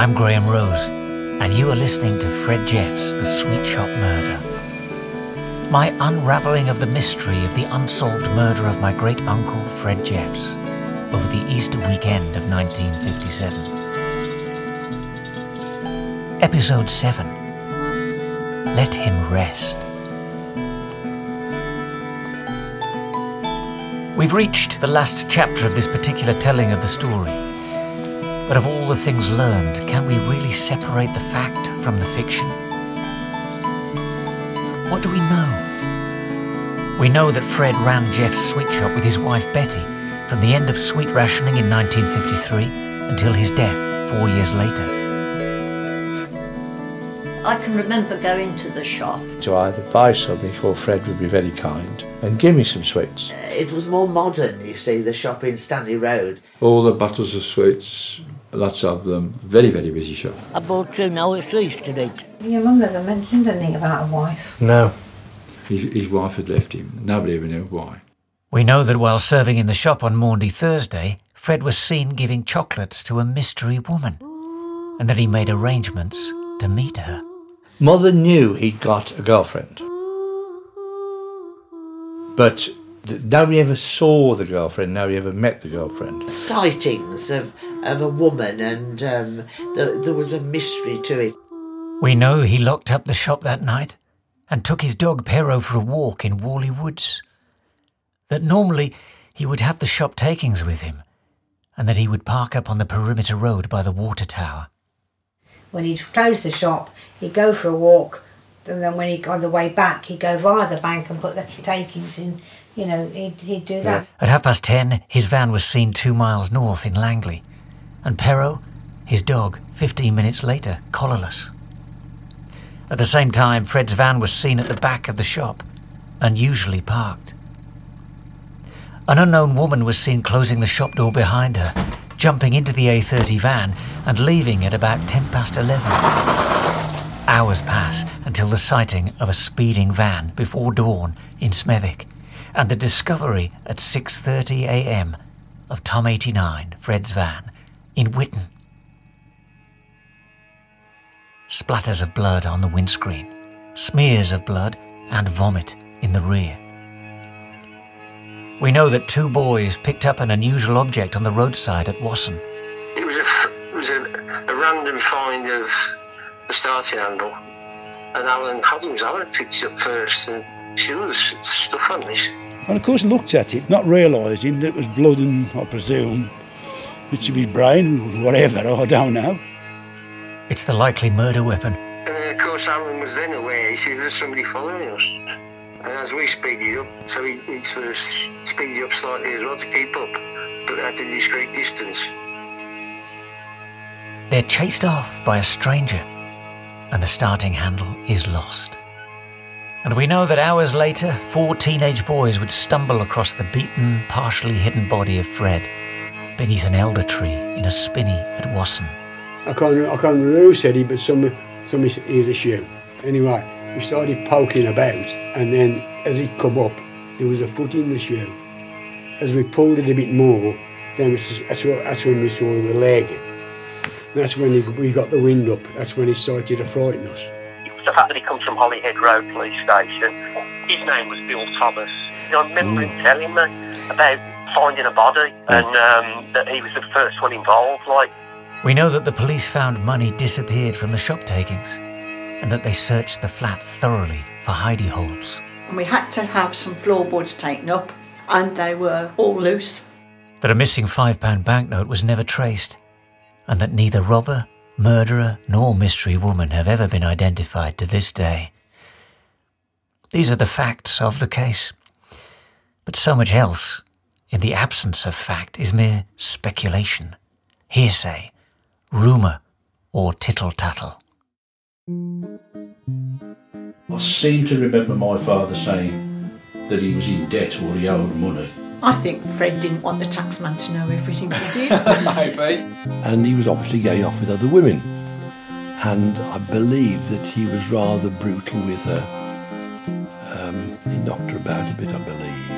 I'm Graham Rose, and you are listening to Fred Jeffs' The Sweet Shop Murder. My unravelling of the mystery of the unsolved murder of my great uncle Fred Jeffs over the Easter weekend of 1957. Episode 7 Let Him Rest. We've reached the last chapter of this particular telling of the story. But of all the things learned, can we really separate the fact from the fiction? What do we know? We know that Fred ran Jeff's sweet shop with his wife Betty from the end of sweet rationing in 1953 until his death four years later. I can remember going to the shop. To either buy something or Fred would be very kind and give me some sweets. It was more modern, you see, the shop in Stanley Road. All the bottles of sweets, lots of them. Very, very busy shop. I bought two now it's Easter eggs. Your mum never mentioned anything about a wife. No. His, his wife had left him. Nobody ever knew why. We know that while serving in the shop on Maundy Thursday, Fred was seen giving chocolates to a mystery woman, and that he made arrangements to meet her. Mother knew he'd got a girlfriend. But th- nobody ever saw the girlfriend, nobody ever met the girlfriend. Sightings of, of a woman, and um, the, there was a mystery to it. We know he locked up the shop that night and took his dog Pero for a walk in Warley Woods. That normally he would have the shop takings with him, and that he would park up on the perimeter road by the water tower. When he'd close the shop, he'd go for a walk, and then when he on the way back, he'd go via the bank and put the takings in. You know, he'd, he'd do that. At half past ten, his van was seen two miles north in Langley, and Pero, his dog, fifteen minutes later, collarless. At the same time, Fred's van was seen at the back of the shop, unusually parked. An unknown woman was seen closing the shop door behind her, jumping into the A30 van and leaving at about 10 past 11. Hours pass until the sighting of a speeding van before dawn in Smethwick and the discovery at 6:30 a.m. of Tom 89, Fred's van, in Witton. Splatters of blood on the windscreen, smears of blood and vomit in the rear. We know that two boys picked up an unusual object on the roadside at Wasson. It was a f- it was a, a random find of the starting handle, and Alan, was Alan picked it up first, and she was stuff on this. And of course he looked at it, not realising that it was blood and, I presume, bits of his brain, whatever, I don't know. It's the likely murder weapon. And of course, Alan was then aware. He says, "There's somebody following us." And as we speeded up, so he, he sort of speeded up slightly as well to keep up, but at a discreet distance. They're chased off by a stranger, and the starting handle is lost. And we know that hours later, four teenage boys would stumble across the beaten, partially hidden body of Fred beneath an elder tree in a spinney at Wasson. I can't, I can't remember who said it, but some, some is a shoe. Anyway, we started poking about, and then as it come up, there was a foot in the shoe. As we pulled it a bit more, then that's, that's, when we saw the leg. That's when he, we got the wind up. That's when he started to frighten us. The fact that he comes from Holyhead Road Police Station. His name was Bill Thomas. You know, I remember him telling me about finding a body and um, that he was the first one involved. Like, We know that the police found money disappeared from the shop takings, and that they searched the flat thoroughly for hidey holes. And we had to have some floorboards taken up, and they were all loose. That a missing £5 banknote was never traced, and that neither robber, murderer, nor mystery woman have ever been identified to this day. These are the facts of the case. But so much else, in the absence of fact, is mere speculation, hearsay, rumour, or tittle tattle. I seem to remember my father saying that he was in debt or he owed money. I think Fred didn't want the taxman to know everything he did. Maybe. And he was obviously going off with other women. And I believe that he was rather brutal with her. Um, he knocked her about a bit, I believe.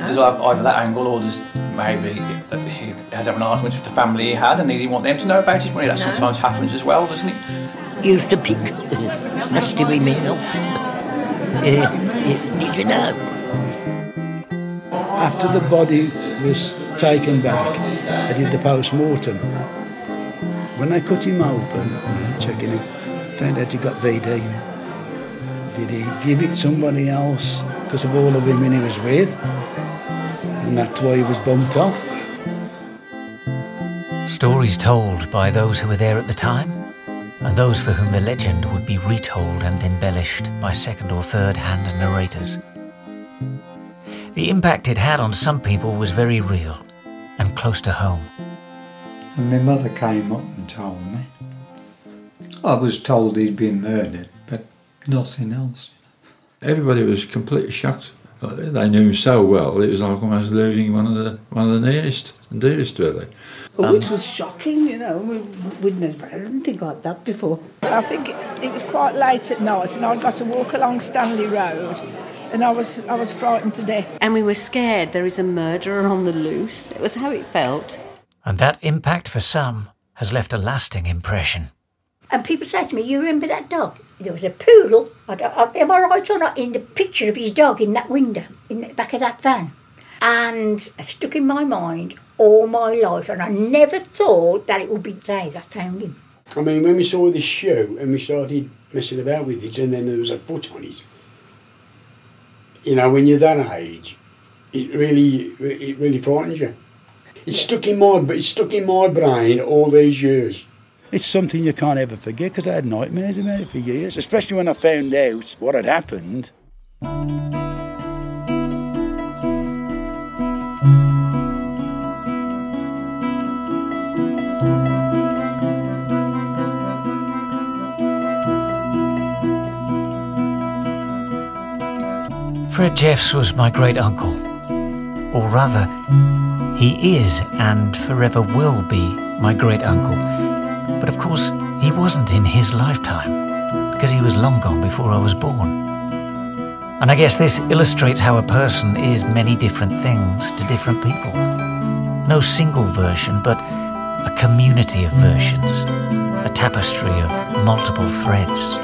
as well, either that angle or just maybe that he has an argument with the family he had and he didn't want them to know about his money. That No. sometimes happens as well, doesn't it? Used to pick nasty women up. Uh, did you know? After the body was taken back, I did the post mortem. When I cut him open, checking him, found out he got VD. Did he give it somebody else because of all the women he was with? And that's why he was bumped off. Stories told by those who were there at the time, and those for whom the legend would be retold and embellished by second or third hand narrators. The impact it had on some people was very real and close to home. And my mother came up and told me. I was told he'd been murdered, but nothing else. Everybody was completely shocked. They knew him so well, it was like almost losing one of the one of the nearest and dearest, really. And- it um, was shocking, you know. We, we'd never had anything like that before. I think it, it was quite late at night, and I got to walk along Stanley Road, and I was I was frightened to death. And we were scared there is a murderer on the loose. It was how it felt. And that impact for some has left a lasting impression. And people say to me, You remember that dog? There was a poodle, I don't- I- oh, am I right or not, in the picture of his dog in that window, in the back of that van. And it stuck in my mind all my life, and I never thought that it would be days I found him. I mean, when we saw this shoe and we started messing about with it, and then there was a foot on it. You know, when you're that age, it really, it really frightens you. It's stuck in my, it's stuck in my brain all these years. It's something you can't ever forget because I had nightmares about it for years, especially when I found out what had happened. Fred Jeffs was my great uncle. Or rather, he is and forever will be my great uncle. But of course, he wasn't in his lifetime, because he was long gone before I was born. And I guess this illustrates how a person is many different things to different people. No single version, but a community of versions, a tapestry of multiple threads.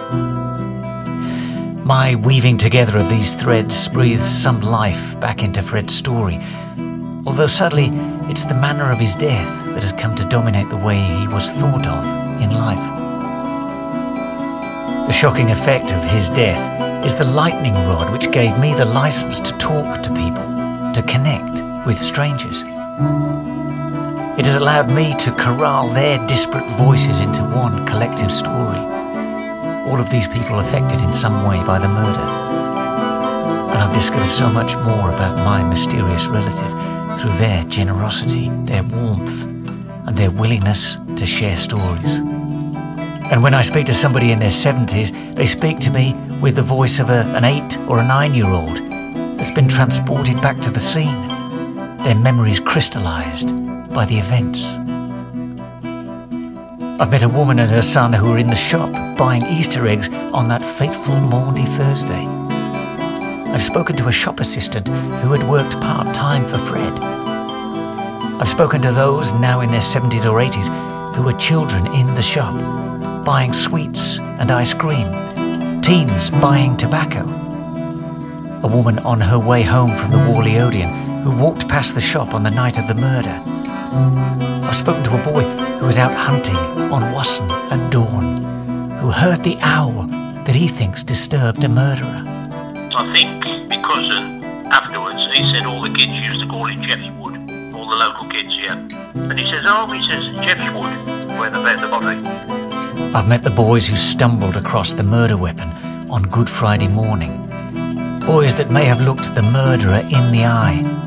My weaving together of these threads breathes some life back into Fred's story, although sadly, it's the manner of his death that has come to dominate the way he was thought of in life. The shocking effect of his death is the lightning rod which gave me the license to talk to people, to connect with strangers. It has allowed me to corral their disparate voices into one collective story all of these people affected in some way by the murder. And I've discovered so much more about my mysterious relative through their generosity, their warmth, and their willingness to share stories. And when I speak to somebody in their 70s, they speak to me with the voice of a, an eight or a nine year old that's been transported back to the scene, their memories crystallized by the events. I've met a woman and her son who were in the shop buying Easter eggs on that fateful Maundy Thursday. I've spoken to a shop assistant who had worked part time for Fred. I've spoken to those now in their 70s or 80s who were children in the shop, buying sweets and ice cream, teens buying tobacco. A woman on her way home from the Warley Odeon who walked past the shop on the night of the murder. I've spoken to a boy who was out hunting on Wasson at dawn, who heard the owl that he thinks disturbed a murderer. I think because uh, afterwards he said all the kids used to call it Jeff's Wood, all the local kids, yeah. And he says, oh, he says Jeff's Wood, where they found the body. I've met the boys who stumbled across the murder weapon on Good Friday morning. Boys that may have looked the murderer in the eye.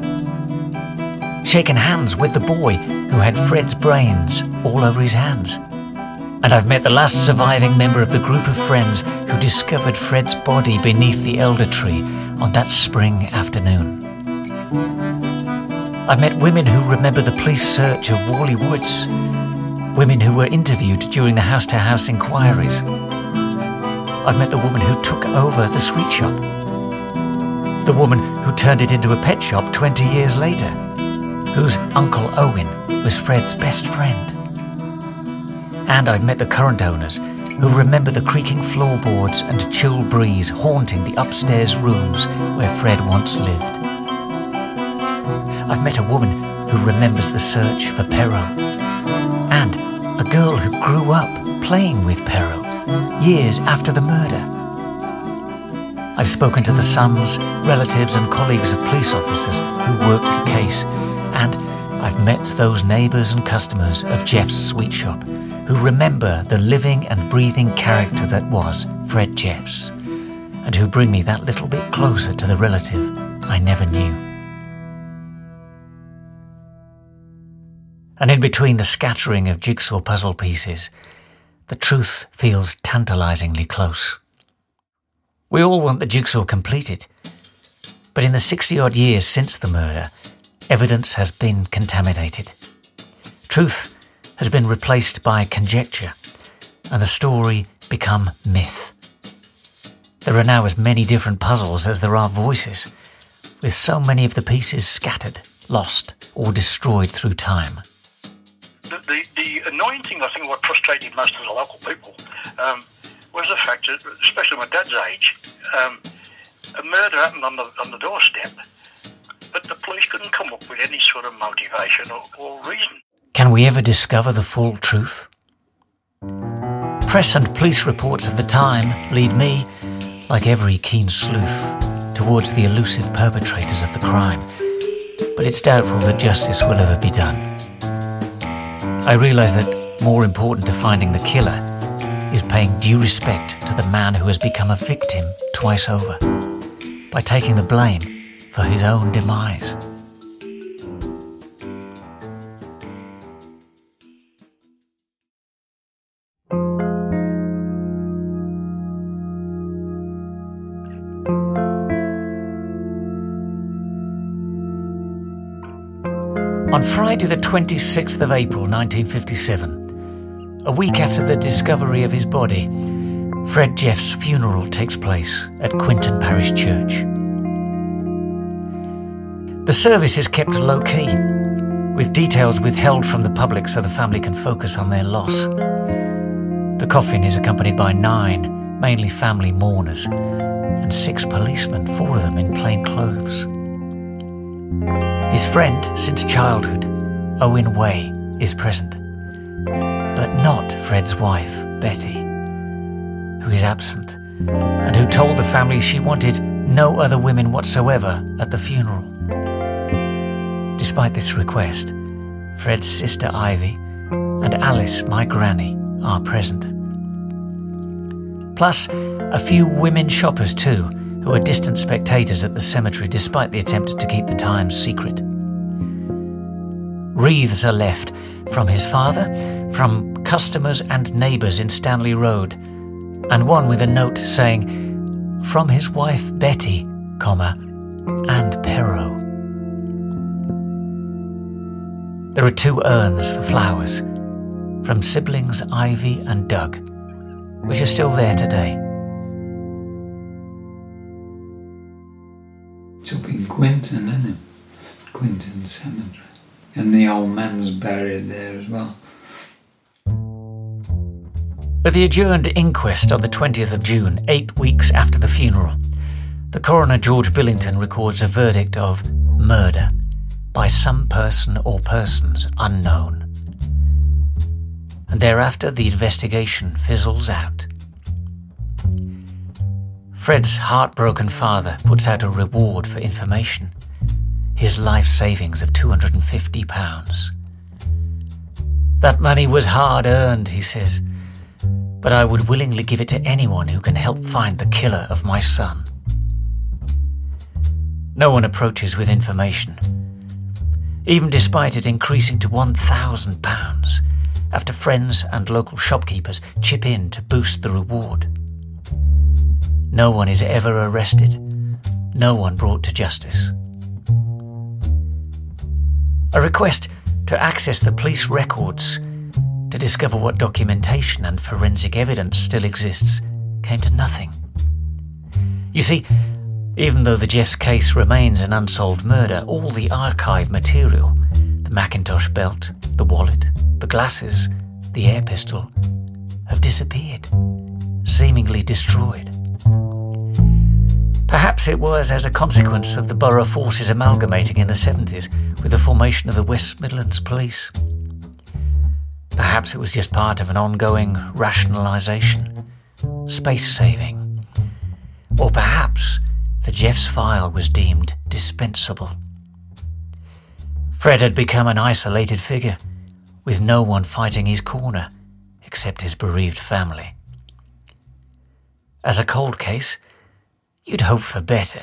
Shaken hands with the boy who had Fred's brains all over his hands. And I've met the last surviving member of the group of friends who discovered Fred's body beneath the elder tree on that spring afternoon. I've met women who remember the police search of Warley Woods, women who were interviewed during the house to house inquiries. I've met the woman who took over the sweet shop, The woman who turned it into a pet shop 20 years later, whose Uncle Owen was Fred's best friend. And I've met the current owners who remember the creaking floorboards and chill breeze haunting the upstairs rooms where Fred once lived. I've met a woman who remembers the search for Perrault, and a girl who grew up playing with Perrault years after the murder. I've spoken to the sons, relatives, and colleagues of police officers who worked the case, and I've met those neighbours and customers of Jeff's sweet shop who remember the living and breathing character that was Fred Jeffs, and who bring me that little bit closer to the relative I never knew. And in between the scattering of jigsaw puzzle pieces, the truth feels tantalizingly close. We all want the jigsaw completed, but in the 60 odd years since the murder, evidence has been contaminated. Truth has been replaced by conjecture, and the story become myth. There are now as many different puzzles as there are voices, with so many of the pieces scattered, lost, or destroyed through time. The, the, the annoying thing, I think, what frustrated most of the local people um, was the fact that, especially my dad's age, um, a murder happened on the, on the doorstep, but the police couldn't come up with any sort of motivation or, or reason. Can we ever discover the full truth? Press and police reports of the time lead me, like every keen sleuth, towards the elusive perpetrators of the crime, but it's doubtful that justice will ever be done. I realise that more important to finding the killer is paying due respect to the man who has become a victim twice over, by taking the blame for his own demise. On Friday, the 26th of April 1957, a week after the discovery of his body, Fred Jeff's funeral takes place at Quinton Parish Church. The service is kept low key, with details withheld from the public so the family can focus on their loss. The coffin is accompanied by nine, mainly family mourners, and six policemen, four of them in plain clothes. His friend since childhood, Owen Way, is present, but not Fred's wife, Betty, who is absent and who told the family she wanted no other women whatsoever at the funeral. Despite this request, Fred's sister Ivy and Alice, my granny, are present. Plus, a few women shoppers too, who are distant spectators at the cemetery despite the attempt to keep the times secret. Wreaths are left from his father, from customers and neighbours in Stanley Road, and one with a note saying, from his wife Betty, comma, and Perrault. There are two urns for flowers from siblings Ivy and Doug, which are still there today. It's up in Quinton, isn't it? Quinton Cemetery. And the old man's buried there as well. At the adjourned inquest on the 20th of June, eight weeks after the funeral, the coroner George Billington records a verdict of murder by some person or persons unknown. And thereafter, the investigation fizzles out. Fred's heartbroken father puts out a reward for information his life savings of £250. That money was hard earned, he says, but I would willingly give it to anyone who can help find the killer of my son. No one approaches with information, even despite it increasing to £1,000 after friends and local shopkeepers chip in to boost the reward. No one is ever arrested, no one brought to justice. A request to access the police records to discover what documentation and forensic evidence still exists came to nothing. You see, Even though the Jeffs case remains an unsolved murder, all the archive material the Macintosh belt, the wallet, the glasses, the air pistol have disappeared, seemingly destroyed. Perhaps it was as a consequence of the borough forces amalgamating in the 70s with the formation of the West Midlands Police. Perhaps it was just part of an ongoing rationalisation, space saving. Or perhaps the Jeffs file was deemed dispensable. Fred had become an isolated figure, with no one fighting his corner except his bereaved family. As a cold case, you'd hope for better.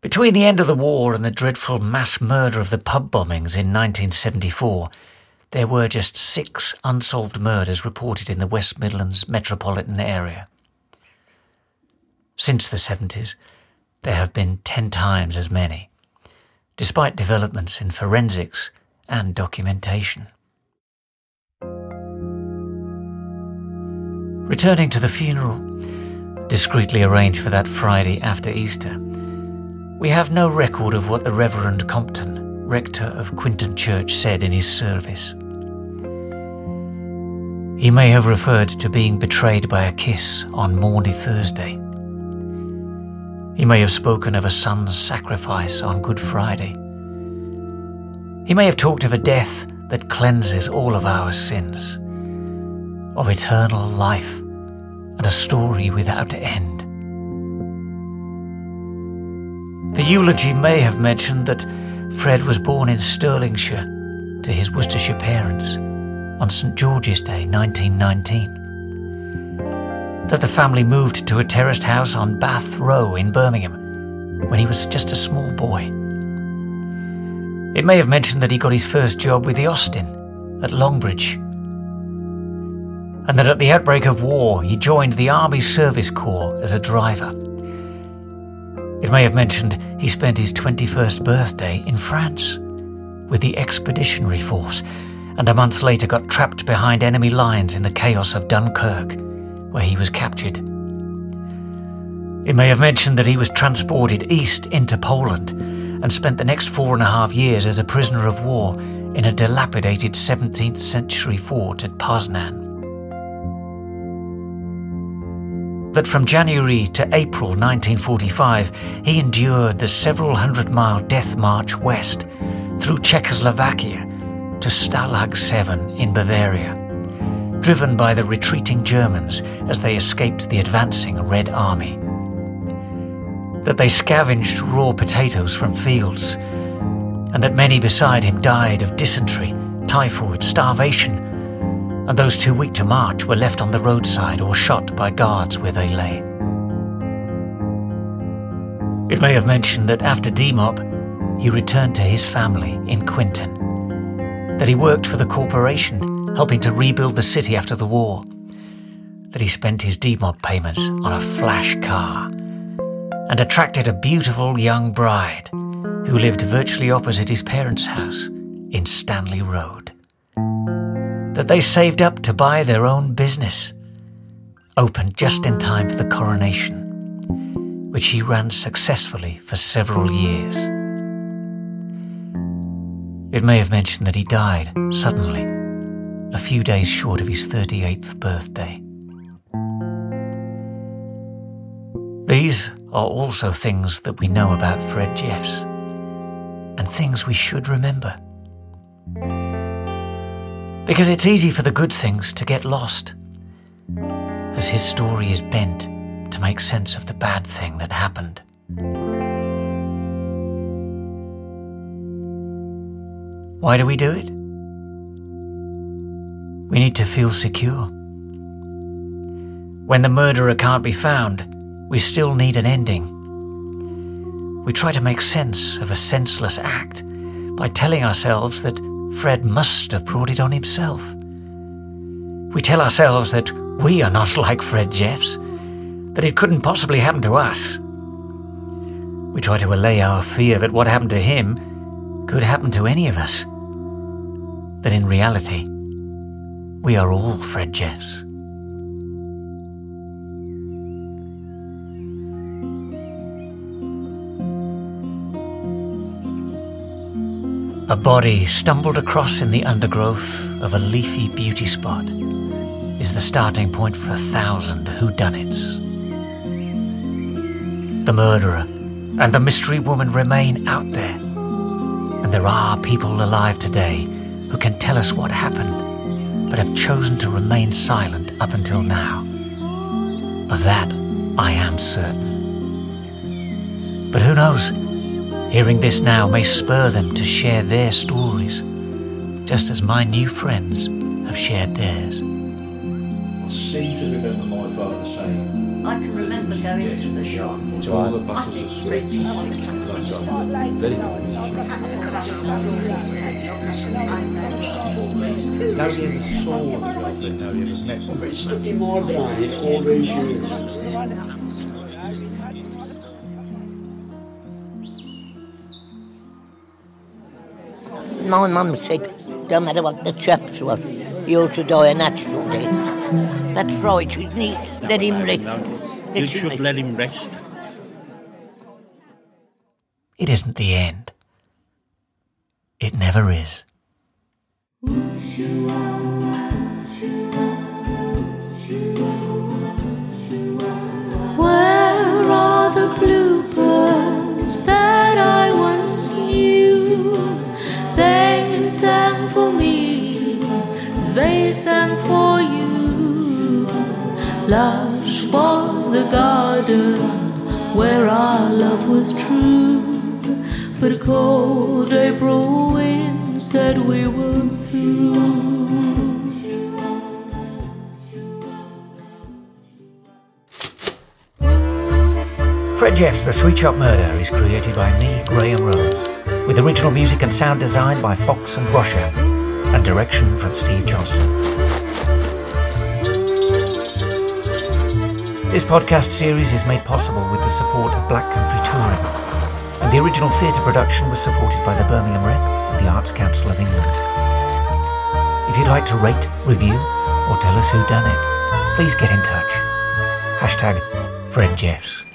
Between the end of the war and the dreadful mass murder of the pub bombings in 1974, there were just six unsolved murders reported in the West Midlands metropolitan area. Since the 70s, there have been ten times as many, despite developments in forensics and documentation. Returning to the funeral, discreetly arranged for that Friday after Easter, we have no record of what the Reverend Compton, rector of Quinton Church, said in his service. He may have referred to being betrayed by a kiss on Maundy Thursday. He may have spoken of a son's sacrifice on Good Friday. He may have talked of a death that cleanses all of our sins, of eternal life and a story without end. The eulogy may have mentioned that Fred was born in Stirlingshire to his Worcestershire parents on St George's Day 1919. That the family moved to a terraced house on Bath Row in Birmingham when he was just a small boy. It may have mentioned that he got his first job with the Austin at Longbridge and that at the outbreak of war he joined the Army Service Corps as a driver. It may have mentioned he spent his 21st birthday in France with the Expeditionary Force and a month later got trapped behind enemy lines in the chaos of Dunkirk, where he was captured. It may have mentioned that he was transported east into Poland and spent the next four and a half years as a prisoner of war in a dilapidated 17th century fort at Poznan. that from January to April 1945 he endured the several hundred mile death march west through Czechoslovakia to Stalag 7 in Bavaria, driven by the retreating Germans as they escaped the advancing Red Army. That they scavenged raw potatoes from fields, and that many beside him died of dysentery, typhoid, starvation, and those too weak to march were left on the roadside or shot by guards where they lay. It may have mentioned that after demob, he returned to his family in Quinton, that he worked for the corporation, helping to rebuild the city after the war, that he spent his demob payments on a flash car, and attracted a beautiful young bride who lived virtually opposite his parents' house in Stanley Road that they saved up to buy their own business, opened just in time for the coronation, which he ran successfully for several years. It may have mentioned that he died suddenly, a few days short of his 38th birthday. These are also things that we know about Fred Jeffs, and things we should remember. Because it's easy for the good things to get lost, as his story is bent to make sense of the bad thing that happened. Why do we do it? We need to feel secure. When the murderer can't be found, we still need an ending. We try to make sense of a senseless act by telling ourselves that Fred must have brought it on himself. We tell ourselves that we are not like Fred Jeffs, that it couldn't possibly happen to us. We try to allay our fear that what happened to him could happen to any of us. That in reality, we are all Fred Jeffs. A body stumbled across in the undergrowth of a leafy beauty spot is the starting point for a thousand whodunits. The murderer and the mystery woman remain out there, and there are people alive today who can tell us what happened but have chosen to remain silent up until now. Of that, I am certain. But who knows? Hearing this now may spur them to share their stories, just as my new friends have shared theirs. I seem to remember my father saying, I can remember going to the shop. to all the I think of Fred Have to Very at night, and I got up to cross the Nobody ever saw the girlfriend, nobody ever met But it stuck in my mum said, don't matter what the chaps were, he ought to die a natural death. That's right, isn't it? Let him rest. You should let him rest. It isn't the end. It never is. Where are the bluebirds that I once knew? They sang for me as they sang for you. Lush was the garden where our love was true. But a cold April wind said we were through. Fred Jeff's The Sweet Shop Murder is created by me, Graham Rose, with original music and sound design by Fox and Rosher, and direction from Steve Johnston. This podcast series is made possible with the support of Black Country Touring, and the original theatre production was supported by the Birmingham Rep and the Arts Council of England. If you'd like to rate, review, or tell us who done it, please get in touch. Hashtag Fred Jeffs.